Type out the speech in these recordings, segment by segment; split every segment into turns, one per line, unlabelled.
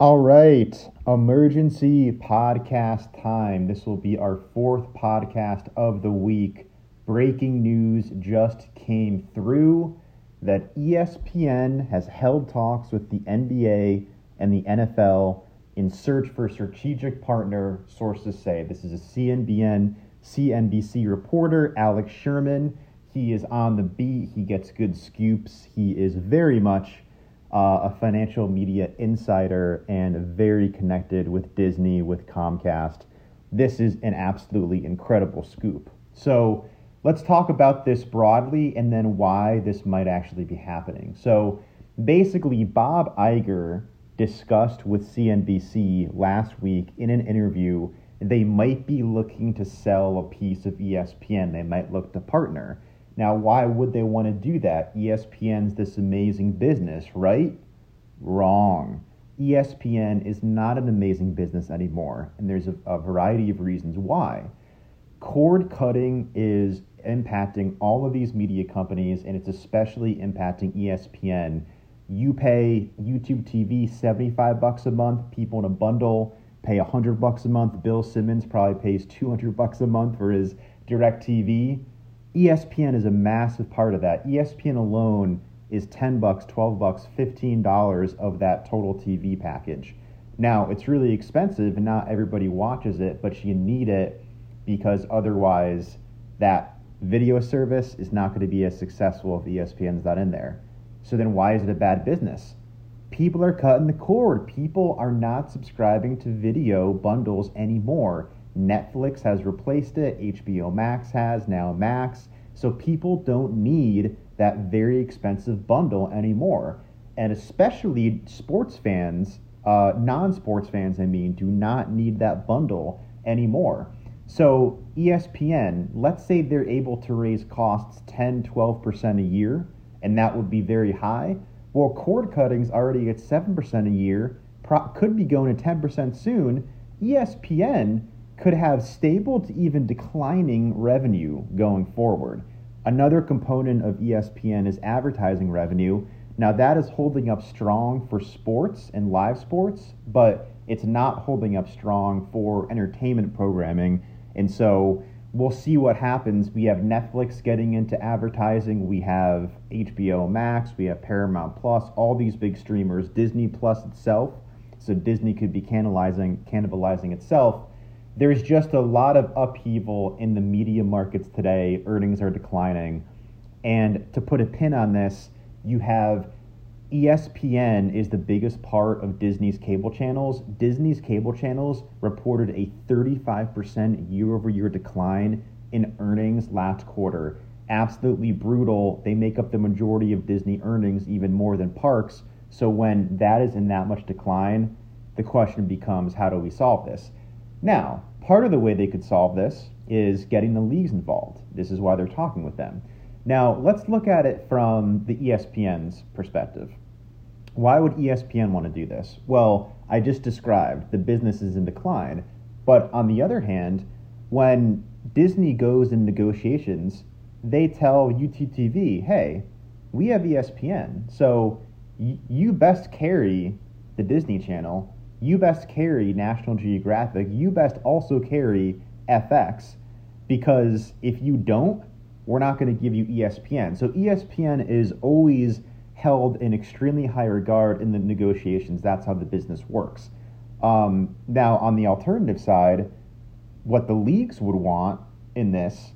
All right, emergency podcast time. This will be our fourth podcast of the week. Breaking news just came through that ESPN has held talks with the NBA and the NFL in search for a strategic partner, sources say. This is a CNBN, CNBC reporter, Alex Sherman. He is on the beat, he gets good scoops, he is very much uh, a financial media insider and very connected with Disney, with Comcast. This is an absolutely incredible scoop. So let's talk about this broadly and then why this might actually be happening. So basically, Bob Iger discussed with CNBC last week in an interview they might be looking to sell a piece of ESPN. They might look to partner. Now, why would they want to do that? ESPN's this amazing business, right? Wrong. ESPN is not an amazing business anymore, and there's a, a variety of reasons why. Cord cutting is impacting all of these media companies, and it's especially impacting ESPN. You pay YouTube TV 75 bucks a month, people in a bundle pay 100 bucks a month. Bill Simmons probably pays 200 bucks a month for his DirecTV ESPN is a massive part of that. ESPN alone is 10 bucks, 12 bucks, 15 dollars of that total TV package. Now, it's really expensive and not everybody watches it, but you need it because otherwise that video service is not going to be as successful if ESPN's not in there. So then why is it a bad business? People are cutting the cord. People are not subscribing to video bundles anymore. Netflix has replaced it, HBO Max has, now Max. So people don't need that very expensive bundle anymore. And especially sports fans, uh, non sports fans, I mean, do not need that bundle anymore. So ESPN, let's say they're able to raise costs 10, 12% a year, and that would be very high. Well, cord cutting's already at 7% a year, pro- could be going to 10% soon. ESPN could have stable to even declining revenue going forward. Another component of ESPN is advertising revenue. Now, that is holding up strong for sports and live sports, but it's not holding up strong for entertainment programming. And so we'll see what happens. We have Netflix getting into advertising, we have HBO Max, we have Paramount Plus, all these big streamers, Disney Plus itself. So Disney could be cannibalizing, cannibalizing itself there's just a lot of upheaval in the media markets today. Earnings are declining. And to put a pin on this, you have ESPN is the biggest part of Disney's cable channels. Disney's cable channels reported a 35% year over year decline in earnings last quarter. Absolutely brutal. They make up the majority of Disney earnings, even more than parks. So when that is in that much decline, the question becomes how do we solve this? Now, part of the way they could solve this is getting the leagues involved. This is why they're talking with them. Now, let's look at it from the ESPN's perspective. Why would ESPN want to do this? Well, I just described the business is in decline. But on the other hand, when Disney goes in negotiations, they tell UTTV, hey, we have ESPN, so you best carry the Disney Channel you best carry National Geographic, you best also carry FX because if you don't, we're not going to give you ESPN. So ESPN is always held in extremely high regard in the negotiations. That's how the business works. Um, now, on the alternative side, what the leagues would want in this,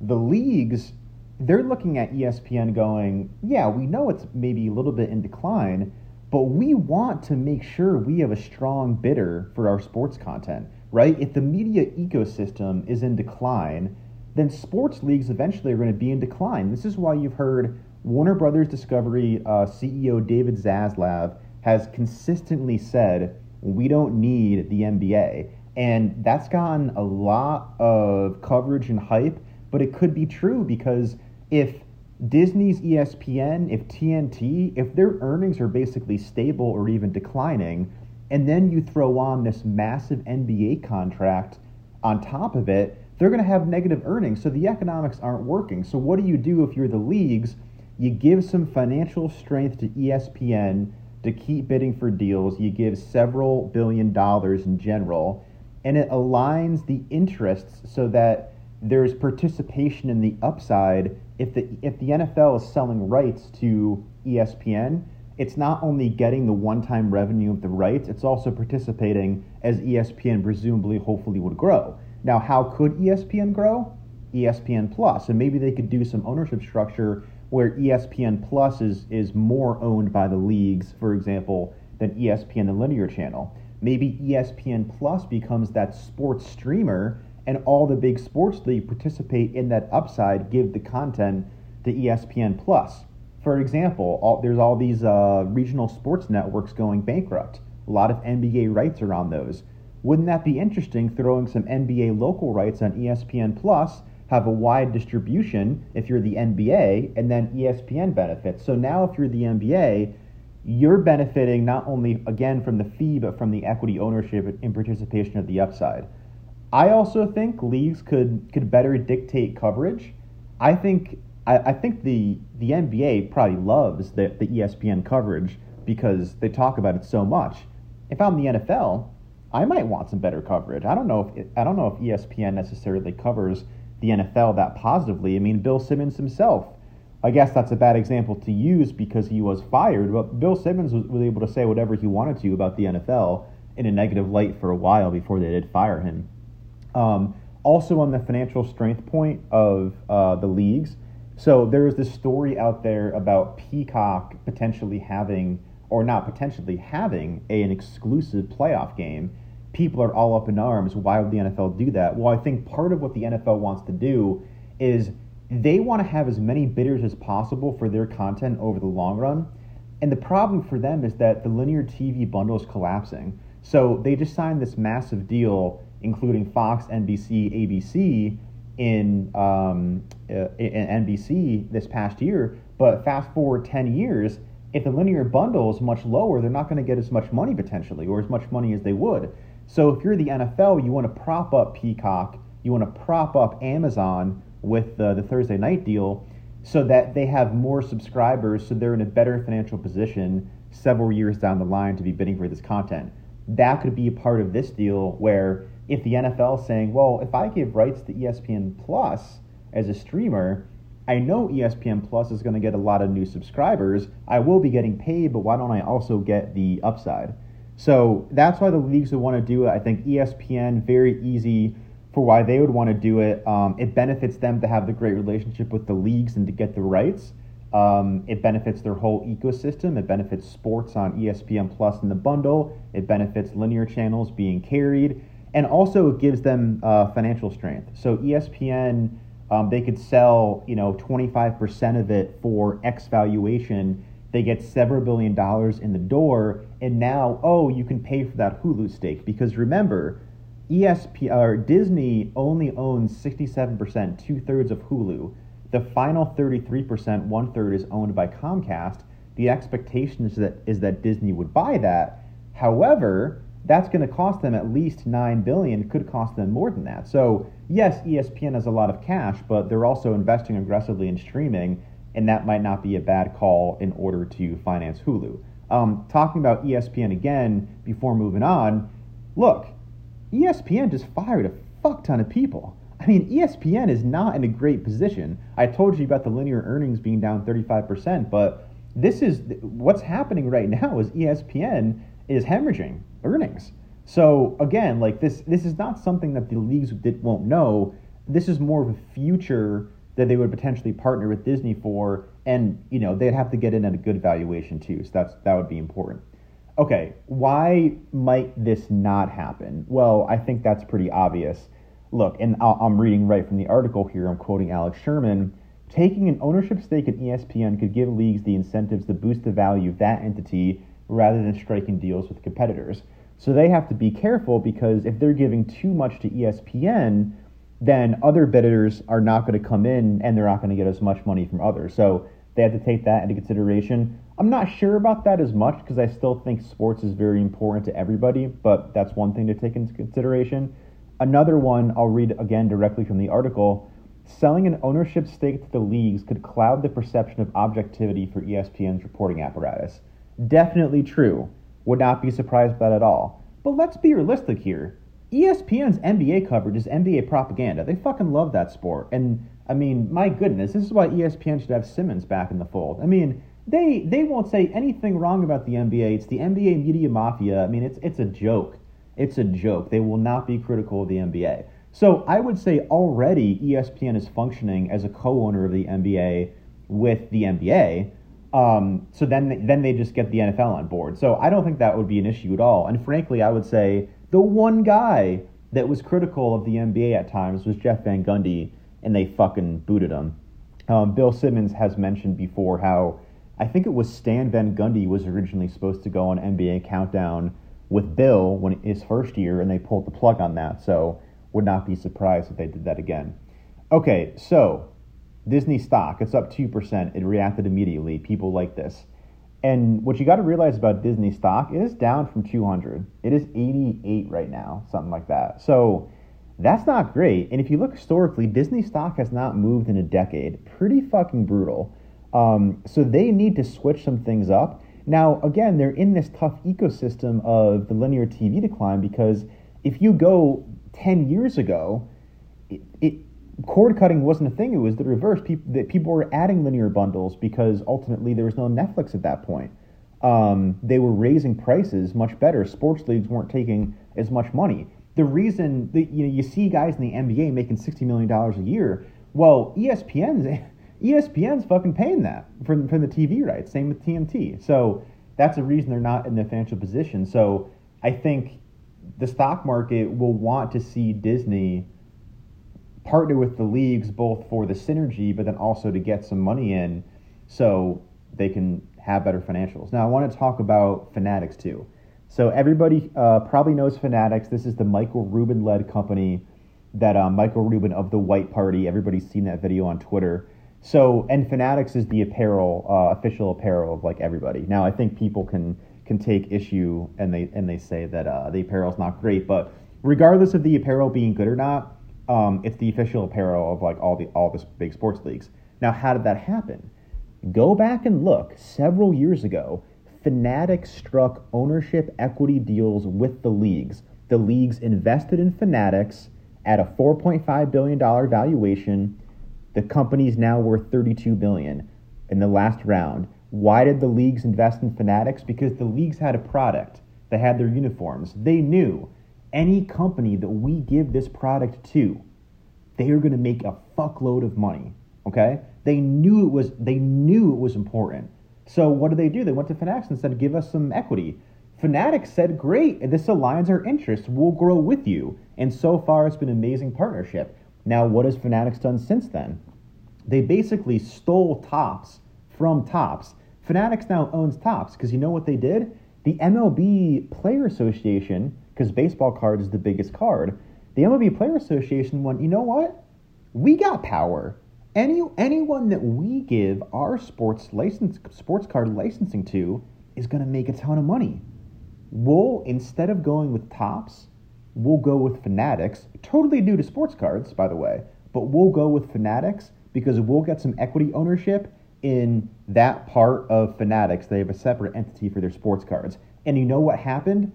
the leagues, they're looking at ESPN going, yeah, we know it's maybe a little bit in decline, but we want to make sure we have a strong bidder for our sports content, right? If the media ecosystem is in decline, then sports leagues eventually are going to be in decline. This is why you've heard Warner Brothers Discovery uh, CEO David Zaslav has consistently said, we don't need the NBA. And that's gotten a lot of coverage and hype, but it could be true because if Disney's ESPN, if TNT, if their earnings are basically stable or even declining, and then you throw on this massive NBA contract on top of it, they're going to have negative earnings. So the economics aren't working. So what do you do if you're the leagues? You give some financial strength to ESPN to keep bidding for deals. You give several billion dollars in general, and it aligns the interests so that there's participation in the upside. If the if the NFL is selling rights to ESPN, it's not only getting the one-time revenue of the rights, it's also participating as ESPN presumably hopefully would grow. Now, how could ESPN grow? ESPN Plus, and maybe they could do some ownership structure where ESPN Plus is is more owned by the leagues, for example, than ESPN the linear channel. Maybe ESPN Plus becomes that sports streamer, and all the big sports that participate in that upside give the content to ESPN Plus. For example, all, there's all these uh, regional sports networks going bankrupt. A lot of NBA rights are on those. Wouldn't that be interesting throwing some NBA local rights on ESPN Plus have a wide distribution if you're the NBA, and then ESPN benefits. So now, if you're the NBA, you're benefiting not only again from the fee, but from the equity ownership and participation of the upside. I also think leagues could could better dictate coverage. I think I, I think the the NBA probably loves the, the ESPN coverage because they talk about it so much. If I'm the NFL, I might want some better coverage. I don't know if I don't know if ESPN necessarily covers the NFL that positively. I mean, Bill Simmons himself. I guess that's a bad example to use because he was fired, but Bill Simmons was, was able to say whatever he wanted to about the NFL in a negative light for a while before they did fire him. Um, also, on the financial strength point of uh, the leagues, so there was this story out there about Peacock potentially having, or not potentially having, a, an exclusive playoff game people are all up in arms. Why would the NFL do that? Well, I think part of what the NFL wants to do is they want to have as many bidders as possible for their content over the long run. And the problem for them is that the linear TV bundle is collapsing. So they just signed this massive deal, including Fox, NBC, ABC, in, um, uh, in NBC this past year. But fast forward 10 years, if the linear bundle is much lower, they're not going to get as much money potentially, or as much money as they would. So if you're the NFL, you want to prop up Peacock, you want to prop up Amazon with the, the Thursday night deal so that they have more subscribers, so they're in a better financial position several years down the line to be bidding for this content. That could be a part of this deal where if the NFL saying, well, if I give rights to ESPN Plus as a streamer, I know ESPN Plus is going to get a lot of new subscribers. I will be getting paid, but why don't I also get the upside? So that's why the leagues would want to do it. I think ESPN, very easy for why they would want to do it. Um, it benefits them to have the great relationship with the leagues and to get the rights. Um, it benefits their whole ecosystem. It benefits sports on ESPN Plus in the bundle. It benefits linear channels being carried, and also it gives them uh, financial strength. So ESPN, um, they could sell you know 25% of it for X valuation they get several billion dollars in the door, and now, oh, you can pay for that Hulu stake. Because remember, ESP or Disney only owns 67%, two thirds of Hulu. The final 33%, one third, is owned by Comcast. The expectation is that is that Disney would buy that. However, that's going to cost them at least nine billion. It could cost them more than that. So yes, ESPN has a lot of cash, but they're also investing aggressively in streaming and that might not be a bad call in order to finance Hulu. Um, talking about ESPN again before moving on, look, ESPN just fired a fuck ton of people. I mean, ESPN is not in a great position. I told you about the linear earnings being down 35%, but this is what's happening right now is ESPN is hemorrhaging earnings. So again, like this this is not something that the leagues did, won't know. This is more of a future that they would potentially partner with Disney for, and you know they'd have to get in at a good valuation too. So that's that would be important. Okay, why might this not happen? Well, I think that's pretty obvious. Look, and I'm reading right from the article here. I'm quoting Alex Sherman. Taking an ownership stake in ESPN could give leagues the incentives to boost the value of that entity rather than striking deals with competitors. So they have to be careful because if they're giving too much to ESPN, then other bidders are not going to come in and they're not going to get as much money from others. So they have to take that into consideration. I'm not sure about that as much because I still think sports is very important to everybody, but that's one thing to take into consideration. Another one I'll read again directly from the article. Selling an ownership stake to the leagues could cloud the perception of objectivity for ESPN's reporting apparatus. Definitely true. Would not be surprised by that at all. But let's be realistic here. ESPN's NBA coverage is NBA propaganda. They fucking love that sport. And I mean, my goodness, this is why ESPN should have Simmons back in the fold. I mean, they they won't say anything wrong about the NBA. It's the NBA media mafia. I mean, it's it's a joke. It's a joke. They will not be critical of the NBA. So I would say already ESPN is functioning as a co-owner of the NBA with the NBA. Um, so then then they just get the NFL on board. So I don't think that would be an issue at all. And frankly, I would say the one guy that was critical of the NBA at times was Jeff Van Gundy, and they fucking booted him. Um, Bill Simmons has mentioned before how I think it was Stan Van Gundy was originally supposed to go on NBA Countdown with Bill when his first year, and they pulled the plug on that. So would not be surprised if they did that again. Okay, so Disney stock, it's up 2%. It reacted immediately. People like this. And what you got to realize about Disney stock, it is down from 200. It is 88 right now, something like that. So that's not great. And if you look historically, Disney stock has not moved in a decade. Pretty fucking brutal. Um, so they need to switch some things up. Now, again, they're in this tough ecosystem of the linear TV decline because if you go 10 years ago, it, it cord cutting wasn't a thing. It was the reverse. People, that people were adding linear bundles because ultimately there was no Netflix at that point. Um, they were raising prices much better. Sports leagues weren't taking as much money. The reason that you know you see guys in the NBA making sixty million dollars a year, well, ESPN's ESPN's fucking paying that from from the TV rights. Same with TNT. So that's a reason they're not in the financial position. So I think the stock market will want to see Disney partner with the leagues both for the synergy, but then also to get some money in so they can have better financials. Now, I want to talk about Fanatics too. So, everybody uh, probably knows Fanatics. This is the Michael Rubin led company that uh, Michael Rubin of the White Party, everybody's seen that video on Twitter. So, and Fanatics is the apparel, uh, official apparel of like everybody. Now, I think people can can take issue and they and they say that uh, the apparel is not great, but regardless of the apparel being good or not, um, it's the official apparel of like all the all the big sports leagues. Now, how did that happen? Go back and look. Several years ago, Fanatics struck ownership equity deals with the leagues. The leagues invested in Fanatics at a 4.5 billion dollar valuation. The company is now worth 32 billion in the last round. Why did the leagues invest in Fanatics? Because the leagues had a product. They had their uniforms. They knew any company that we give this product to, they are going to make a fuckload of money. Okay? They knew it was they knew it was important. So what did they do? They went to Fanatics and said, "Give us some equity." Fanatics said, "Great, this aligns our interests. We'll grow with you." And so far, it's been an amazing partnership. Now, what has Fanatics done since then? They basically stole Topps from Topps. Fanatics now owns Topps because you know what they did? The MLB Player Association because baseball card is the biggest card. The MLB Player Association went, you know what? We got power. Any anyone that we give our sports license sports card licensing to is going to make a ton of money. We'll instead of going with Topps, we'll go with Fanatics. Totally new to sports cards, by the way, but we'll go with Fanatics because we'll get some equity ownership in that part of Fanatics. They have a separate entity for their sports cards. And you know what happened?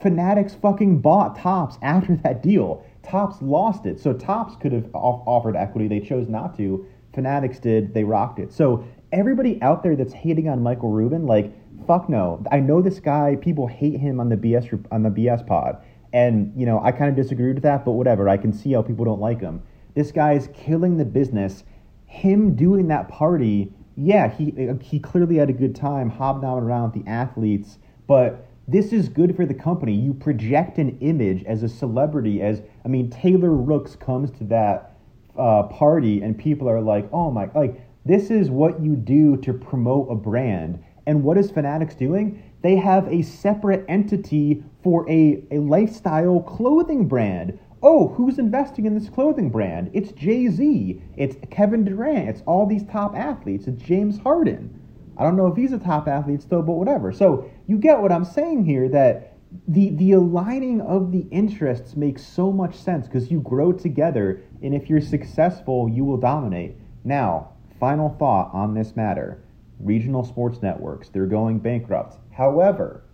Fanatics fucking bought Topps after that deal. Topps lost it. So Topps could have off- offered equity. They chose not to. Fanatics did. They rocked it. So everybody out there that's hating on Michael Rubin, like, fuck no. I know this guy. People hate him on the BS on the BS pod, and you know I kind of disagree with that. But whatever. I can see how people don't like him. This guy's killing the business. Him doing that party, yeah, he he clearly had a good time hobnobbing around with the athletes, but this is good for the company. You project an image as a celebrity, as I mean, Taylor Rooks comes to that uh, party, and people are like, "Oh my!" Like this is what you do to promote a brand. And what is Fanatics doing? They have a separate entity for a, a lifestyle clothing brand. Oh, who's investing in this clothing brand? It's Jay Z. It's Kevin Durant. It's all these top athletes. It's James Harden. I don't know if he's a top athlete still, but whatever. So you get what I'm saying here that the the aligning of the interests makes so much sense because you grow together, and if you're successful, you will dominate. Now, final thought on this matter: regional sports networks. They're going bankrupt. However,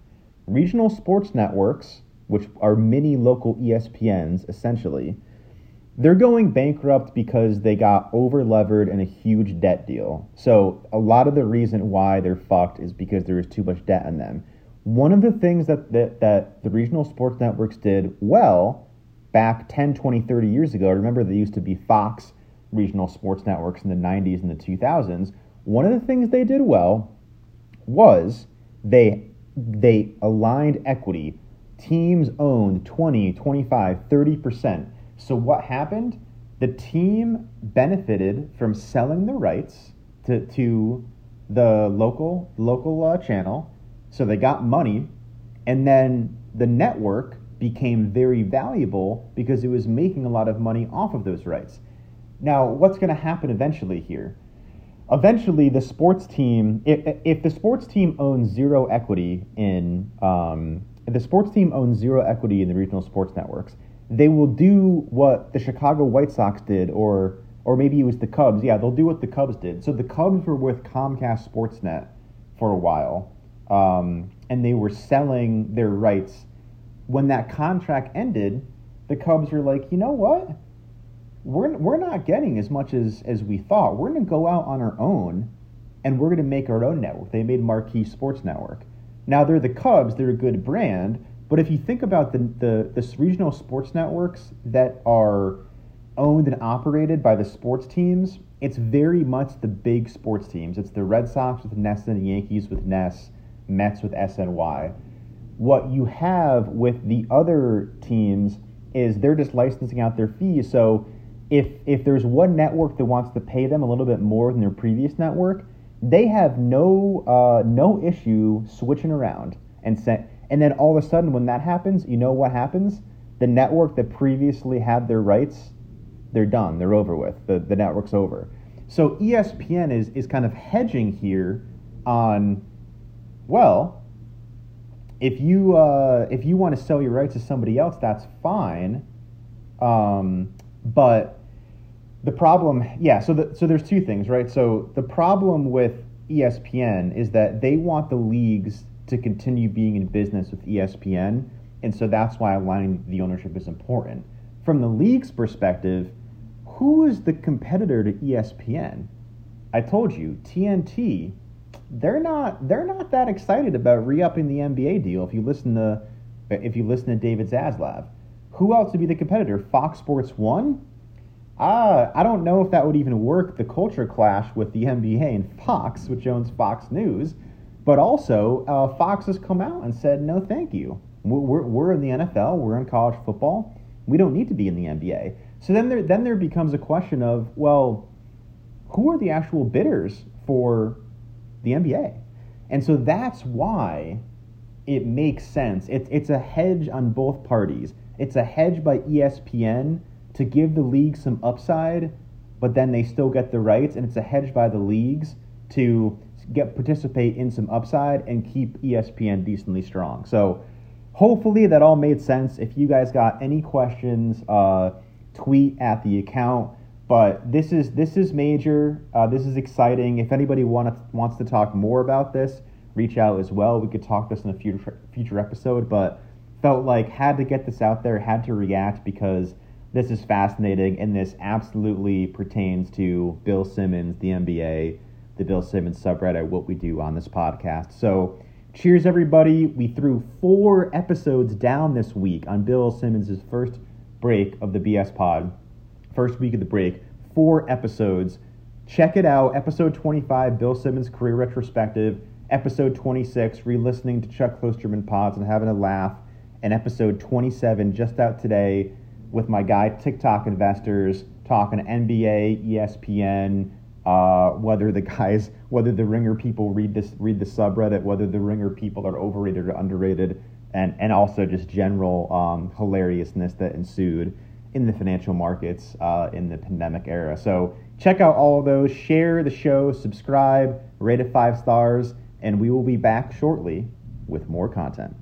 regional sports networks, which are mini local ESPNs essentially, they're going bankrupt because they got over levered in a huge debt deal. So, a lot of the reason why they're fucked is because there is too much debt on them. One of the things that, that, that the regional sports networks did well back 10, 20, 30 years ago, I remember there used to be Fox regional sports networks in the 90s and the 2000s. One of the things they did well was they they aligned equity. Teams owned 20, 25, 30%. So what happened? The team benefited from selling the rights to, to the local local uh, channel. So they got money and then the network became very valuable because it was making a lot of money off of those rights. Now, what's going to happen eventually here? Eventually, the sports team, if, if the sports team owns zero equity in, um, the sports team owns zero equity in the regional sports networks, they will do what the Chicago White Sox did, or or maybe it was the Cubs. Yeah, they'll do what the Cubs did. So the Cubs were with Comcast Sportsnet for a while, um, and they were selling their rights. When that contract ended, the Cubs were like, you know what? we're, we're not getting as much as, as we thought. We're going to go out on our own and we're going to make our own network. They made Marquee Sports Network. Now, they're the Cubs, they're a good brand, but if you think about the, the, the regional sports networks that are owned and operated by the sports teams, it's very much the big sports teams. It's the Red Sox with NESN, the Yankees with NES, Mets with SNY. What you have with the other teams is they're just licensing out their fees. So if if there's one network that wants to pay them a little bit more than their previous network, they have no uh, no issue switching around and set. And then all of a sudden, when that happens, you know what happens? The network that previously had their rights, they're done. They're over with. The the network's over. So ESPN is is kind of hedging here on, well, if you uh, if you want to sell your rights to somebody else, that's fine. Um, but the problem, yeah. So the, so there's two things, right? So the problem with ESPN is that they want the leagues to continue being in business with ESPN, and so that's why aligning the ownership is important. From the league's perspective, who is the competitor to ESPN? I told you, TNT. They're not they're not that excited about re-upping the NBA deal. If you listen to if you listen to David Zaslav, who else would be the competitor? Fox Sports One uh, I don't know if that would even work the culture clash with the NBA and Fox, which owns Fox News. But also, uh, Fox has come out and said, no, thank you. We're, we're in the NFL, we're in college football. We don't need to be in the NBA. So then there, then there becomes a question of, well, who are the actual bidders for the NBA? And so that's why it makes sense. It's, it's a hedge on both parties. It's a hedge by ESPN to give the league some upside, but then they still get the rights, and it's a hedge by the leagues to get participate in some upside and keep ESPN decently strong. So hopefully that all made sense. If you guys got any questions, uh, tweet at the account. But this is this is major. Uh, this is exciting. If anybody want wants to talk more about this, reach out as well. We could talk this in a future future episode. But felt like had to get this out there, had to react because this is fascinating, and this absolutely pertains to Bill Simmons, the NBA, the Bill Simmons subreddit, what we do on this podcast. So, cheers, everybody. We threw four episodes down this week on Bill Simmons' first break of the BS pod, first week of the break. Four episodes. Check it out. Episode 25, Bill Simmons' career retrospective. Episode 26, re listening to Chuck Klosterman pods and having a laugh. And episode 27, just out today with my guy TikTok investors talking NBA, ESPN, uh, whether the guys, whether the Ringer people read this, read the subreddit, whether the Ringer people are overrated or underrated, and and also just general um, hilariousness that ensued in the financial markets uh, in the pandemic era. So check out all of those, share the show, subscribe, rate it five stars, and we will be back shortly with more content.